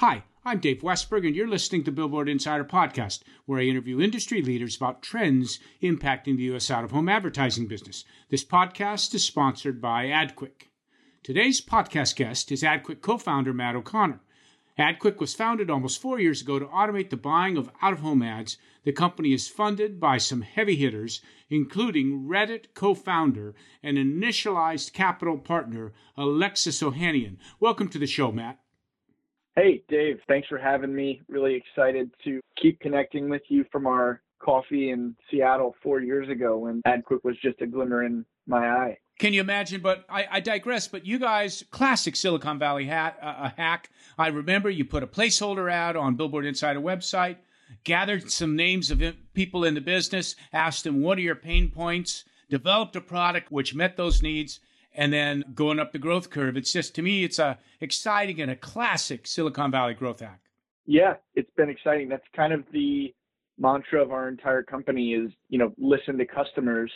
Hi, I'm Dave Westberg, and you're listening to Billboard Insider Podcast, where I interview industry leaders about trends impacting the U.S. out of home advertising business. This podcast is sponsored by AdQuick. Today's podcast guest is AdQuick co founder Matt O'Connor. AdQuick was founded almost four years ago to automate the buying of out of home ads. The company is funded by some heavy hitters, including Reddit co founder and initialized capital partner Alexis Ohanian. Welcome to the show, Matt. Hey, Dave, thanks for having me. Really excited to keep connecting with you from our coffee in Seattle four years ago when AdQuick was just a glimmer in my eye. Can you imagine? But I, I digress. But you guys, classic Silicon Valley hat, uh, hack. I remember you put a placeholder ad on Billboard Insider website, gathered some names of people in the business, asked them what are your pain points, developed a product which met those needs, and then going up the growth curve. It's just to me, it's a exciting and a classic Silicon Valley growth hack. Yeah, it's been exciting. That's kind of the mantra of our entire company is, you know, listen to customers.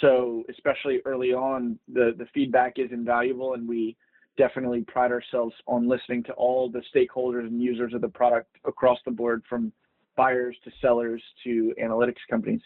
So especially early on, the the feedback is invaluable, and we definitely pride ourselves on listening to all the stakeholders and users of the product across the board, from buyers to sellers to analytics companies.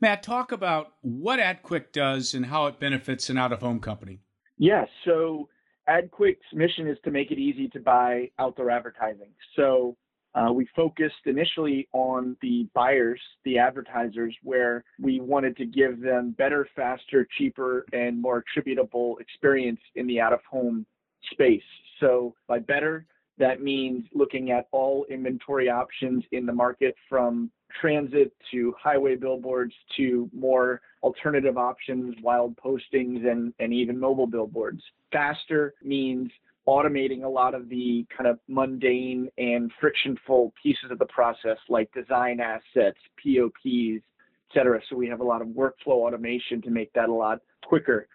Matt, talk about what AdQuick does and how it benefits an out of home company. Yeah, so AdQuick's mission is to make it easy to buy outdoor advertising. So uh, we focused initially on the buyers, the advertisers, where we wanted to give them better, faster, cheaper, and more attributable experience in the out of home space. So by better, that means looking at all inventory options in the market from transit to highway billboards to more alternative options, wild postings, and, and even mobile billboards. Faster means automating a lot of the kind of mundane and frictionful pieces of the process like design assets, POPs, et cetera. So we have a lot of workflow automation to make that a lot quicker.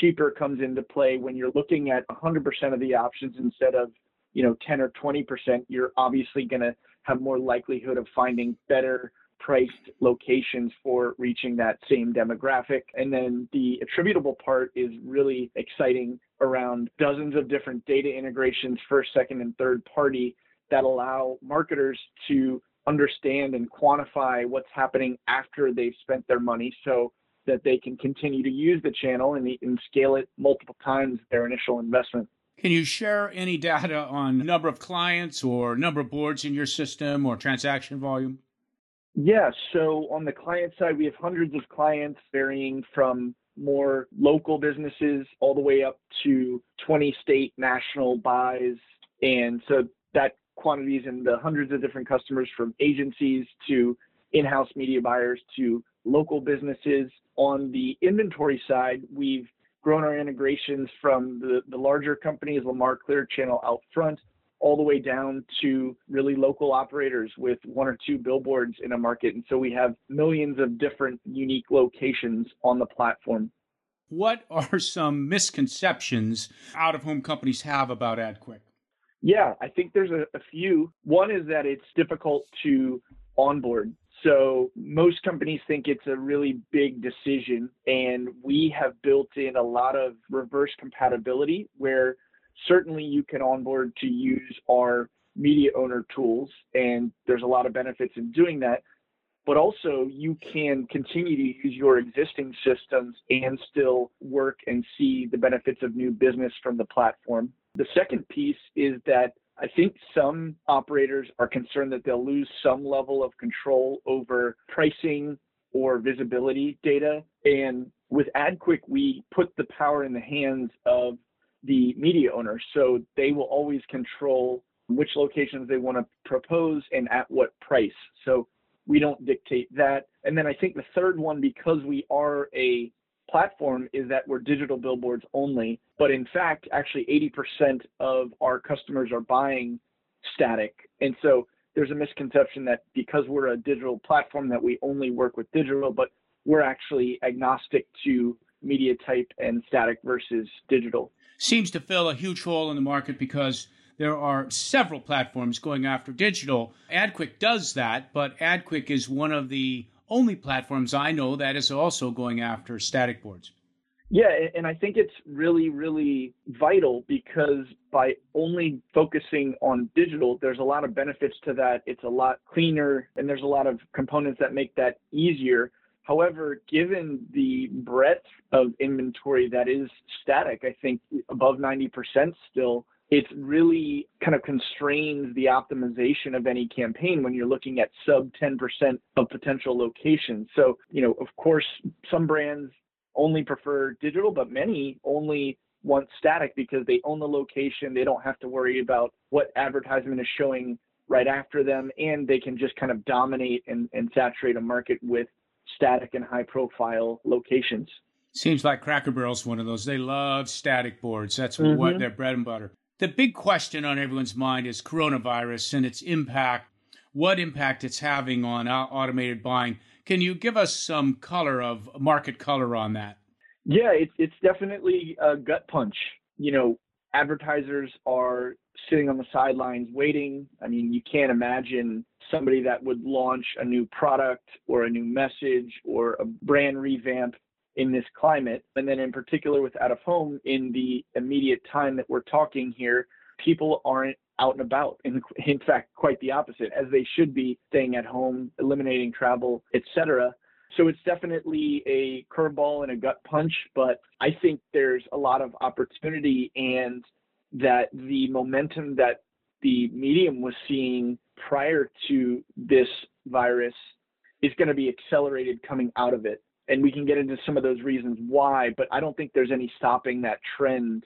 Cheaper comes into play when you're looking at 100% of the options instead of you know 10 or 20%. You're obviously going to have more likelihood of finding better priced locations for reaching that same demographic. And then the attributable part is really exciting around dozens of different data integrations, first, second, and third party that allow marketers to understand and quantify what's happening after they've spent their money so that they can continue to use the channel and, and scale it multiple times their initial investment. Can you share any data on number of clients or number of boards in your system or transaction volume? Yeah, so on the client side, we have hundreds of clients varying from more local businesses all the way up to 20 state national buys. And so that quantity is in the hundreds of different customers from agencies to in house media buyers to local businesses. On the inventory side, we've grown our integrations from the, the larger companies, Lamar Clear Channel out front, all the way down to really local operators with one or two billboards in a market. And so we have millions of different unique locations on the platform. What are some misconceptions out of home companies have about AdQuick? Yeah, I think there's a, a few. One is that it's difficult to onboard. So most companies think it's a really big decision, and we have built in a lot of reverse compatibility where certainly you can onboard to use our media owner tools, and there's a lot of benefits in doing that. But also, you can continue to use your existing systems and still work and see the benefits of new business from the platform. The second piece is that I think some operators are concerned that they'll lose some level of control over pricing or visibility data. And with AdQuick, we put the power in the hands of the media owner. So they will always control which locations they want to propose and at what price. So we don't dictate that. And then I think the third one, because we are a platform is that we're digital billboards only. But in fact, actually 80% of our customers are buying static. And so there's a misconception that because we're a digital platform that we only work with digital, but we're actually agnostic to media type and static versus digital. Seems to fill a huge hole in the market because there are several platforms going after digital. AdQuick does that, but AdQuick is one of the only platforms I know that is also going after static boards. Yeah, and I think it's really, really vital because by only focusing on digital, there's a lot of benefits to that. It's a lot cleaner, and there's a lot of components that make that easier. However, given the breadth of inventory that is static, I think above 90% still, it really kind of constrains the optimization of any campaign when you're looking at sub 10% of potential locations. So, you know, of course, some brands only prefer digital, but many only want static because they own the location. They don't have to worry about what advertisement is showing right after them, and they can just kind of dominate and, and saturate a market with static and high profile locations. Seems like Cracker Barrel's one of those. They love static boards. That's mm-hmm. what their bread and butter. The big question on everyone's mind is coronavirus and its impact, what impact it's having on uh, automated buying. Can you give us some color of market color on that? Yeah, it's it's definitely a gut punch. You know, advertisers are sitting on the sidelines waiting. I mean, you can't imagine somebody that would launch a new product or a new message or a brand revamp in this climate. And then, in particular, with out of home, in the immediate time that we're talking here, people aren't out and about. In, in fact, quite the opposite, as they should be staying at home, eliminating travel, etc. So it's definitely a curveball and a gut punch, but I think there's a lot of opportunity and that the momentum that the medium was seeing prior to this virus is going to be accelerated coming out of it. And we can get into some of those reasons why, but I don't think there's any stopping that trend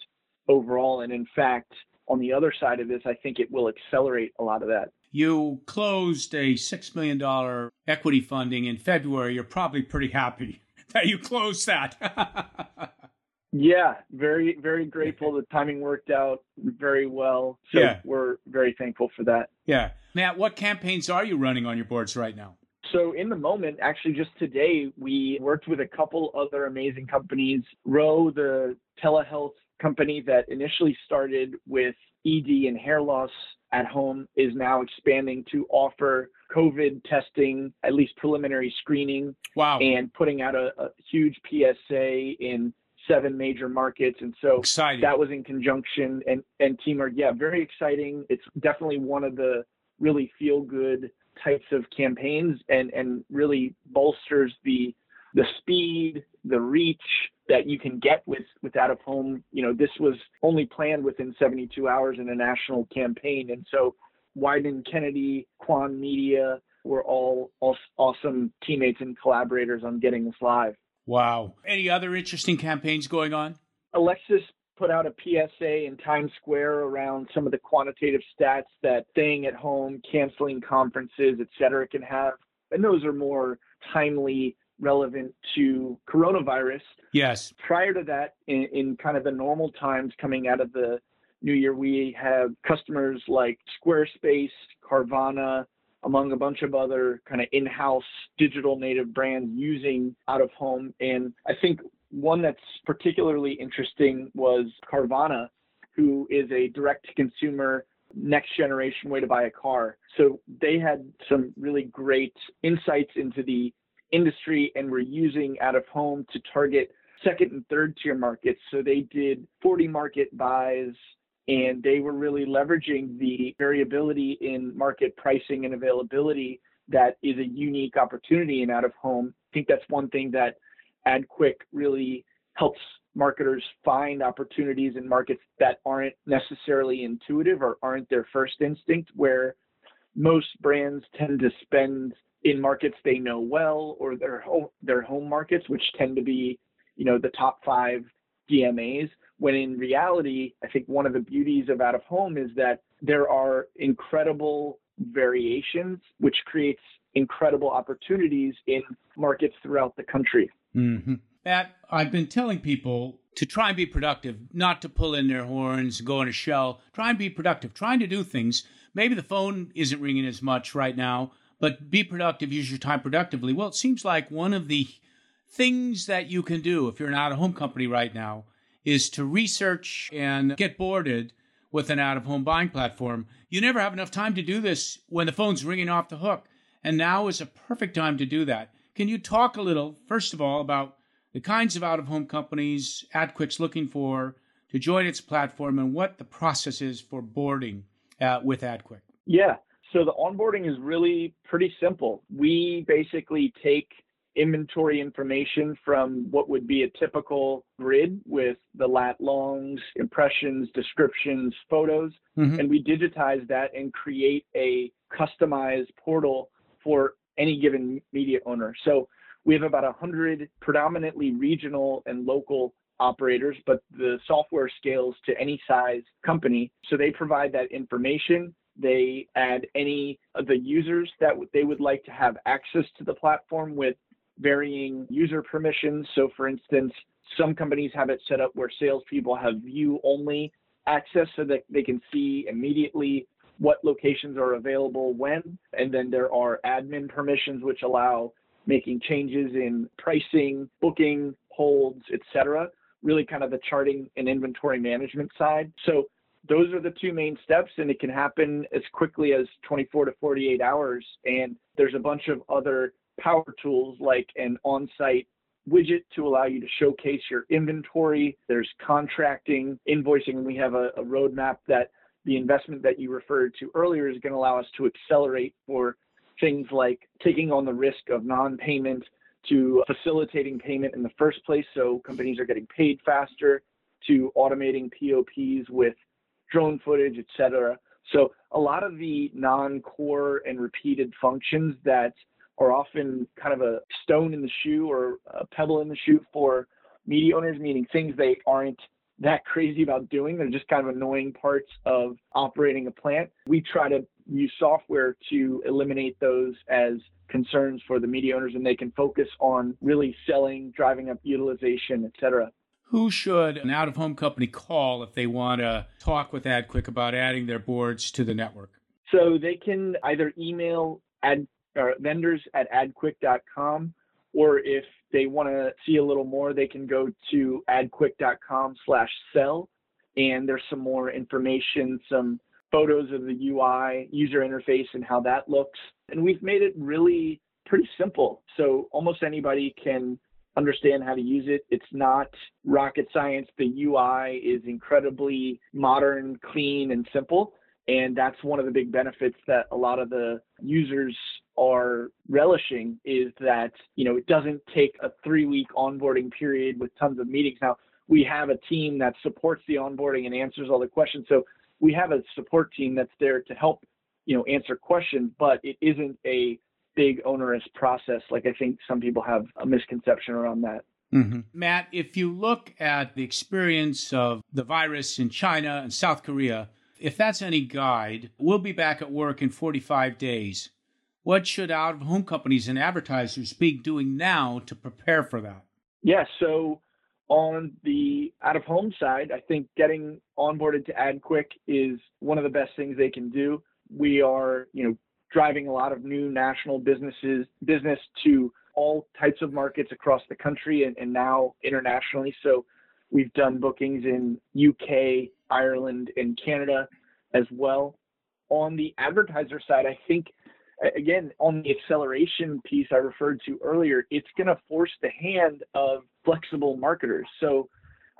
overall. And in fact, on the other side of this, I think it will accelerate a lot of that. You closed a $6 million equity funding in February. You're probably pretty happy that you closed that. yeah, very, very grateful. The timing worked out very well. So yeah. we're very thankful for that. Yeah. Matt, what campaigns are you running on your boards right now? So in the moment, actually just today, we worked with a couple other amazing companies. Ro, the telehealth company that initially started with ED and hair loss at home is now expanding to offer COVID testing, at least preliminary screening. Wow. And putting out a, a huge PSA in seven major markets. And so exciting. that was in conjunction and, and teamwork. Yeah, very exciting. It's definitely one of the really feel good types of campaigns and, and really bolsters the the speed, the reach that you can get with, with out of home. You know, this was only planned within 72 hours in a national campaign. And so Wieden+Kennedy, Quan Media were all, all awesome teammates and collaborators on getting this live. Wow. Any other interesting campaigns going on? Alexis put out a PSA in Times Square around some of the quantitative stats that staying at home, canceling conferences, et cetera, can have. And those are more timely relevant to coronavirus. Yes. Prior to that, in, in, kind of the normal times coming out of the new year, we have customers like Squarespace, Carvana, among a bunch of other kind of in-house digital native brands using out of home. And I think one that's particularly interesting was Carvana, who is a direct to consumer next generation way to buy a car. So they had some really great insights into the industry and were using out of home to target second and third tier markets. So they did 40 market buys and they were really leveraging the variability in market pricing and availability that is a unique opportunity in out of home. I think that's one thing that AdQuick really helps marketers find opportunities in markets that aren't necessarily intuitive or aren't their first instinct, where most brands tend to spend in markets they know well or their home their home markets, which tend to be, you know, the top five DMAs. When in reality, I think one of the beauties of out of home is that there are incredible variations, which creates incredible opportunities in markets throughout the country. Mm-hmm. Matt, I've been telling people to try and be productive, not to pull in their horns, go in a shell. Try and be productive, trying to do things. Maybe the phone isn't ringing as much right now, but be productive, use your time productively. Well, it seems like one of the things that you can do if you're an out of home company right now is to research and get boarded with an out of home buying platform. You never have enough time to do this when the phone's ringing off the hook. And now is a perfect time to do that. Can you talk a little, first of all, about the kinds of out of home companies AdQuick's looking for to join its platform and what the process is for boarding uh, with AdQuick. Yeah. So the onboarding is really pretty simple. We basically take inventory information from what would be a typical grid with the lat longs, impressions, descriptions, photos, mm-hmm. and we digitize that and create a customized portal for any given media owner. So we have about 100 predominantly regional and local operators, but the software scales to any size company. So they provide that information. They add any of the users that they would like to have access to the platform with varying user permissions. So, for instance, some companies have it set up where salespeople have view only access so that they can see immediately what locations are available when. And then there are admin permissions, which allow making changes in pricing, booking, holds, etc. Really kind of the charting and inventory management side. So those are the two main steps and it can happen as quickly as 24 to 48 hours and there's a bunch of other power tools like an on-site widget to allow you to showcase your inventory there's contracting invoicing and we have a, a roadmap that the investment that you referred to earlier is going to allow us to accelerate for things like taking on the risk of non-payment to facilitating payment in the first place so companies are getting paid faster to automating POPs with drone footage, etc. So a lot of the non-core and repeated functions that are often kind of a stone in the shoe or a pebble in the shoe for media owners, meaning things they aren't that crazy about doing. They're just kind of annoying parts of operating a plant. We try to use software to eliminate those as concerns for the media owners and they can focus on really selling, driving up utilization, et cetera. Who should an out of home company call if they want to talk with AdQuick about adding their boards to the network? So they can either email ad, vendors at adquick.com or if they want to see a little more, they can go to adquick.com slash sell. And there's some more information, some photos of the UI, user interface, and how that looks. And we've made it really pretty simple. So almost anybody can understand how to use it. It's not rocket science. The UI is incredibly modern, clean, and simple. And that's one of the big benefits that a lot of the users are relishing is that, you know, it doesn't take a three week onboarding period with tons of meetings. Now, we have a team that supports the onboarding and answers all the questions. So we have a support team that's there to help, you know, answer questions, but it isn't a big onerous process. Like I think some people have a misconception around that. Mm-hmm. Matt, if you look at the experience of the virus in China and South Korea, if that's any guide, we'll be back at work in 45 days. What should out of home companies and advertisers be doing now to prepare for that? Yeah, so on the out of home side, I think getting onboarded to AdQuick is one of the best things they can do. We are, you know, driving a lot of new national businesses business to all types of markets across the country and, and now internationally. So we've done bookings in UK, Ireland, and Canada as well. On the advertiser side, I think again on the acceleration piece I referred to earlier, it's going to force the hand of flexible marketers. So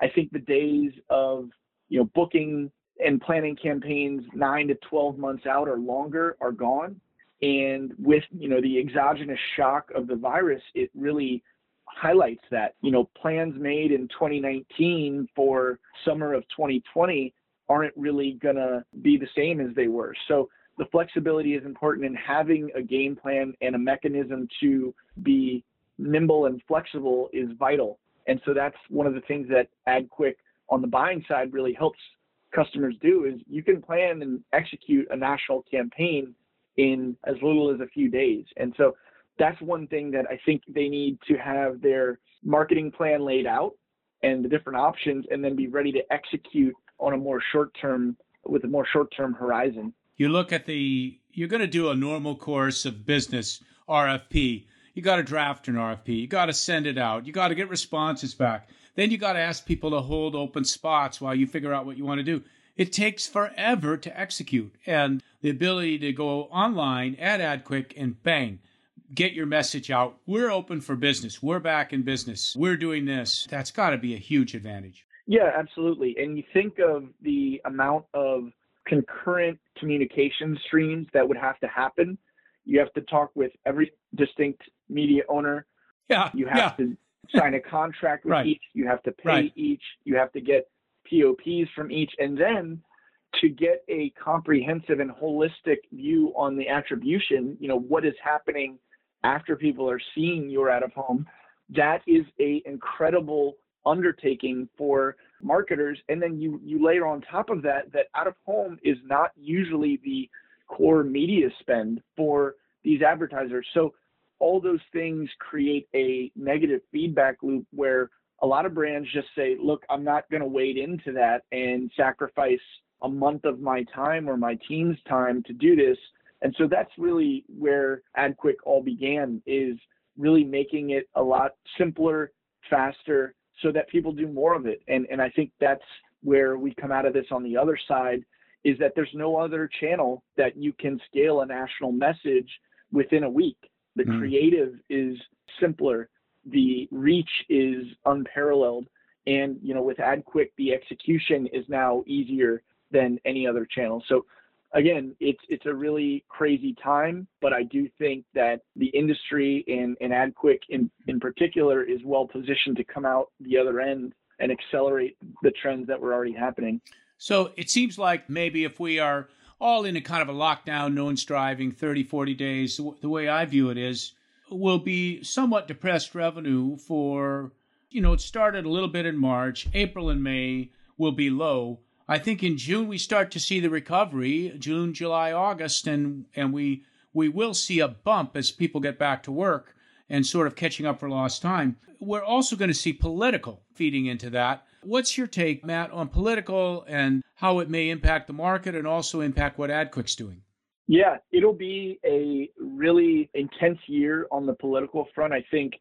I think the days of you know booking and planning campaigns nine to 12 months out or longer are gone. And with, you know, the exogenous shock of the virus, it really highlights that, you know, plans made in 2019 for summer of 2020 aren't really going to be the same as they were. So the flexibility is important and having a game plan and a mechanism to be nimble and flexible is vital. And so that's one of the things that AdQuick on the buying side really helps customers do is you can plan and execute a national campaign in as little as a few days. And so that's one thing that I think they need to have their marketing plan laid out and the different options and then be ready to execute on a more short term with a more short term horizon. You look at the you're going to do a normal course of business RFP. You got to draft an RFP. You got to send it out. You got to get responses back. Then you got to ask people to hold open spots while you figure out what you want to do. It takes forever to execute. And the ability to go online, add AdQuick, and bang, get your message out. We're open for business. We're back in business. We're doing this. That's got to be a huge advantage. Yeah, absolutely. And you think of the amount of concurrent communication streams that would have to happen. You have to talk with every distinct media owner. Yeah. You have yeah. to sign a contract with right. each. You have to pay right. each. You have to get POPs from each. And then to get a comprehensive and holistic view on the attribution, you know, what is happening after people are seeing your out of home, that is a incredible undertaking for marketers. And then you you layer on top of that that out of home is not usually the core media spend for these advertisers. So all those things create a negative feedback loop where a lot of brands just say, look, I'm not going to wade into that and sacrifice a month of my time or my team's time to do this. And so that's really where AdQuick all began is really making it a lot simpler, faster, so that people do more of it. And and I think that's where we come out of this on the other side is that there's no other channel that you can scale a national message within a week. The mm. creative is simpler, the reach is unparalleled, and you know with AdQuick the execution is now easier than any other channel. So again, it's it's a really crazy time, but I do think that the industry and, and AdQuick in, in particular is well positioned to come out the other end and accelerate the trends that were already happening. So it seems like maybe if we are all in a kind of a lockdown, no one's driving 30, 40 days, the way I view it is, will be somewhat depressed revenue for, you know, it started a little bit in March, April and May will be low I think in June we start to see the recovery, June, July, August, and and we we will see a bump as people get back to work and sort of catching up for lost time. We're also going to see political feeding into that. What's your take, Matt, on political and how it may impact the market and also impact what AdQuick's doing? Yeah, it'll be a really intense year on the political front. I think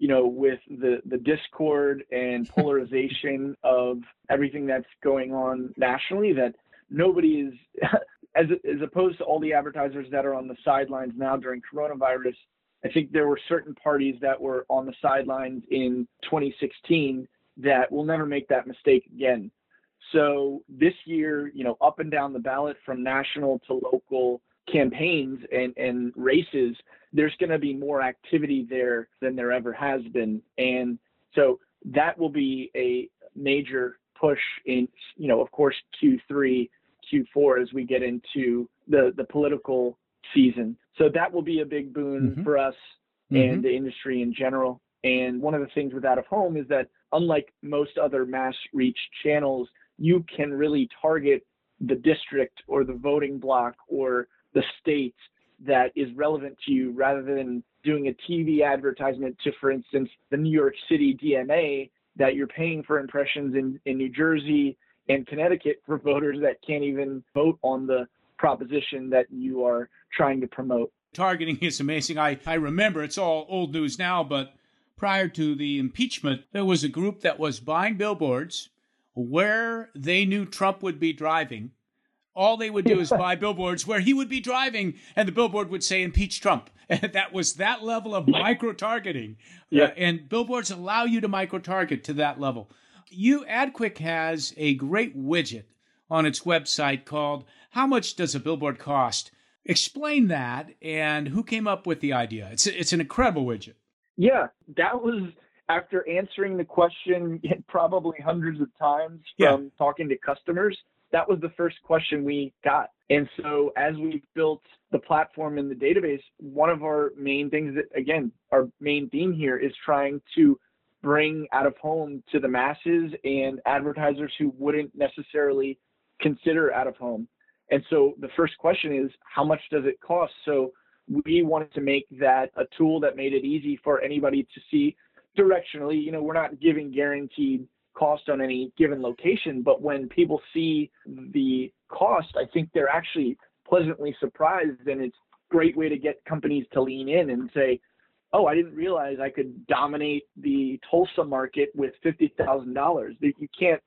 you know, with the, the discord and polarization of everything that's going on nationally, that nobody is, as, as opposed to all the advertisers that are on the sidelines now during coronavirus, I think there were certain parties that were on the sidelines in 2016 that will never make that mistake again. So this year, you know, up and down the ballot from national to local campaigns and, and races, there's going to be more activity there than there ever has been. And so that will be a major push in, you know, of course, Q3, Q4 as we get into the, the political season. So that will be a big boon mm-hmm. for us mm-hmm. and the industry in general. And one of the things with out of home is that unlike most other mass reach channels, you can really target the district or the voting block or the state that is relevant to you rather than doing a TV advertisement to, for instance, the New York City DMA that you're paying for impressions in, in New Jersey and Connecticut for voters that can't even vote on the proposition that you are trying to promote. Targeting is amazing. I, I remember it's all old news now, but prior to the impeachment, there was a group that was buying billboards where they knew Trump would be driving all they would do is buy billboards where he would be driving and the billboard would say impeach Trump. And that was that level of micro targeting. Yeah. Uh, and billboards allow you to micro target to that level. You AdQuick has a great widget on its website called How Much Does a Billboard Cost? Explain that and who came up with the idea. It's it's an incredible widget. Yeah, that was after answering the question probably hundreds of times from yeah. talking to customers that was the first question we got. And so as we built the platform and the database, one of our main things that, again, our main theme here is trying to bring out of home to the masses and advertisers who wouldn't necessarily consider out of home. And so the first question is, how much does it cost? So we wanted to make that a tool that made it easy for anybody to see directionally. You know, we're not giving guaranteed cost on any given location. But when people see the cost, I think they're actually pleasantly surprised, and it's a great way to get companies to lean in and say, "Oh, I didn't realize I could dominate the Tulsa market with fifty thousand dollars. You can't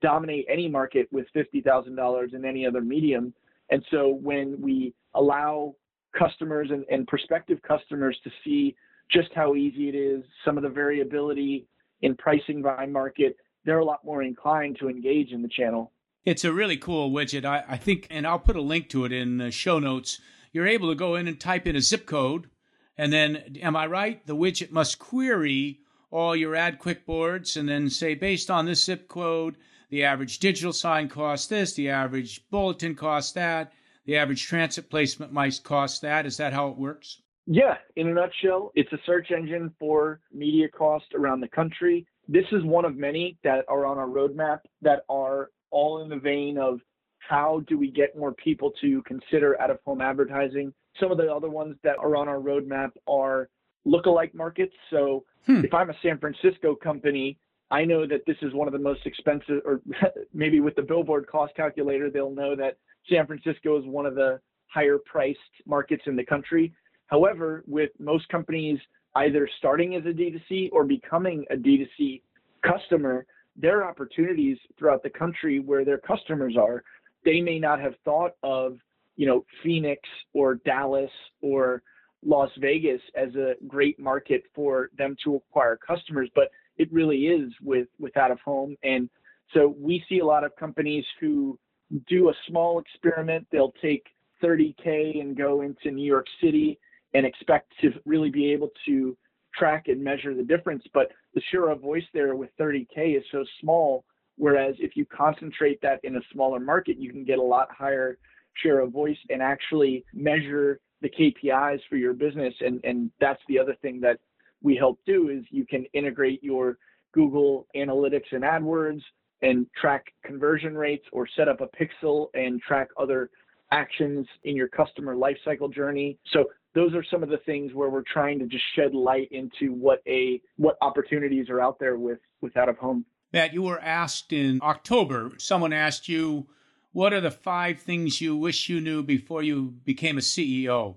dominate any market with fifty thousand dollars in any other medium." And so when we allow customers and, and prospective customers to see just how easy it is, some of the variability in pricing by market, they're a lot more inclined to engage in the channel. It's a really cool widget. I, I think, and I'll put a link to it in the show notes. You're able to go in and type in a zip code, and then, am I right? The widget must query all your AdQuick boards and then say, based on this zip code, the average digital sign costs this, the average bulletin costs that, the average transit placement might cost that. Is that how it works? Yeah, in a nutshell, it's a search engine for media cost around the country. This is one of many that are on our roadmap that are all in the vein of how do we get more people to consider out of home advertising. Some of the other ones that are on our roadmap are lookalike markets. So hmm. if I'm a San Francisco company, I know that this is one of the most expensive, or maybe with the billboard cost calculator, they'll know that San Francisco is one of the higher priced markets in the country. However, with most companies either starting as a D2C or becoming a D2C customer, there are opportunities throughout the country where their customers are. They may not have thought of, you know, Phoenix or Dallas or Las Vegas as a great market for them to acquire customers, but it really is with, with out of home. And so we see a lot of companies who do a small experiment. They'll take 30K and go into New York City and expect to really be able to track and measure the difference. But the share of voice there with 30K is so small. Whereas if you concentrate that in a smaller market, you can get a lot higher share of voice and actually measure the KPIs for your business. And, and that's the other thing that we help do is you can integrate your Google Analytics and AdWords and track conversion rates or set up a pixel and track other actions in your customer lifecycle journey. So those are some of the things where we're trying to just shed light into what a what opportunities are out there with with out of home. Matt, you were asked in October, someone asked you, what are the five things you wish you knew before you became a CEO?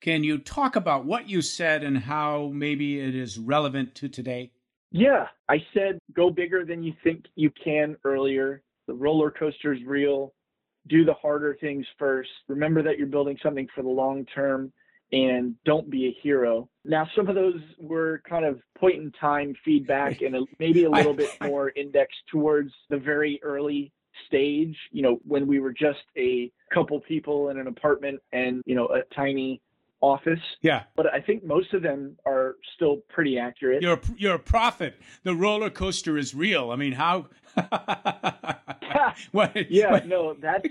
Can you talk about what you said and how maybe it is relevant to today? Yeah, I said go bigger than you think you can earlier. The roller coaster is real. Do the harder things first. Remember that you're building something for the long term and don't be a hero. Now, some of those were kind of point in time feedback and a, maybe a little bit more indexed towards the very early stage, you know, when we were just a couple people in an apartment and, you know, a tiny office. Yeah. But I think most of them are still pretty accurate. You're a, you're a prophet. The roller coaster is real. I mean, how? what, yeah, what? no, that's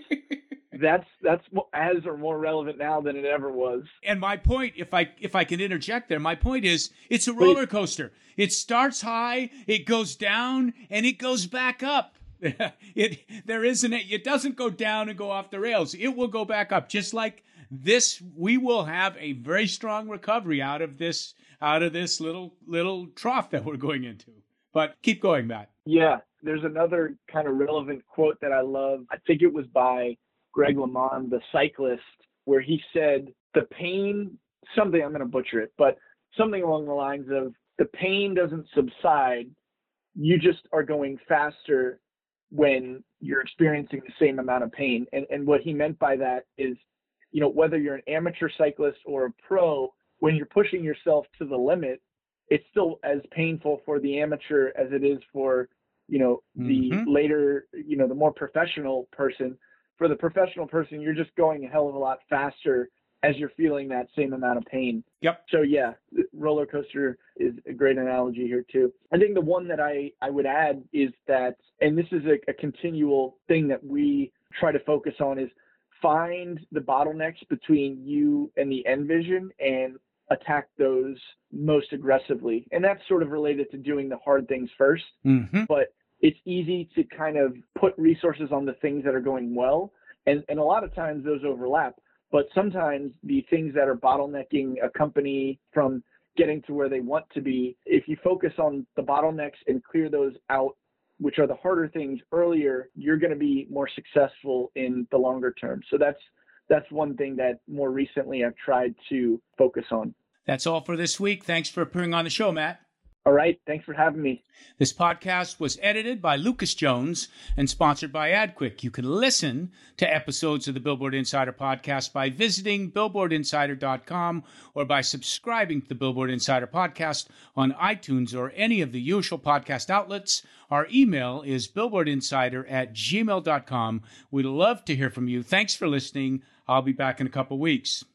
that's that's as or more relevant now than it ever was. And my point, if I if I can interject there, my point is it's a roller coaster. It starts high, it goes down, and it goes back up. it there isn't it. It doesn't go down and go off the rails. It will go back up, just like this we will have a very strong recovery out of this out of this little little trough that we're going into. But keep going, Matt. Yeah, there's another kind of relevant quote that I love. I think it was by Greg LeMond, the cyclist, where he said the pain something I'm going to butcher it, but something along the lines of the pain doesn't subside. You just are going faster when you're experiencing the same amount of pain. And and what he meant by that is you know, whether you're an amateur cyclist or a pro, when you're pushing yourself to the limit, it's still as painful for the amateur as it is for, you know, the mm-hmm. later, you know, the more professional person. For the professional person, you're just going a hell of a lot faster as you're feeling that same amount of pain. Yep. So yeah, roller coaster is a great analogy here too. I think the one that I, I would add is that, and this is a, a continual thing that we try to focus on is find the bottlenecks between you and the end vision and attack those most aggressively. And that's sort of related to doing the hard things 1st mm-hmm. But it's easy to kind of put resources on the things that are going well. And, and a lot of times those overlap. But sometimes the things that are bottlenecking a company from getting to where they want to be, if you focus on the bottlenecks and clear those out which are the harder things earlier, you're going to be more successful in the longer term. So that's that's one thing that more recently I've tried to focus on. That's all for this week. Thanks for appearing on the show, Matt. All right. Thanks for having me. This podcast was edited by Lucas Jones and sponsored by AdQuick. You can listen to episodes of the Billboard Insider podcast by visiting billboardinsider.com or by subscribing to the Billboard Insider podcast on iTunes or any of the usual podcast outlets. Our email is billboardinsider at gmail.com. We'd love to hear from you. Thanks for listening. I'll be back in a couple weeks.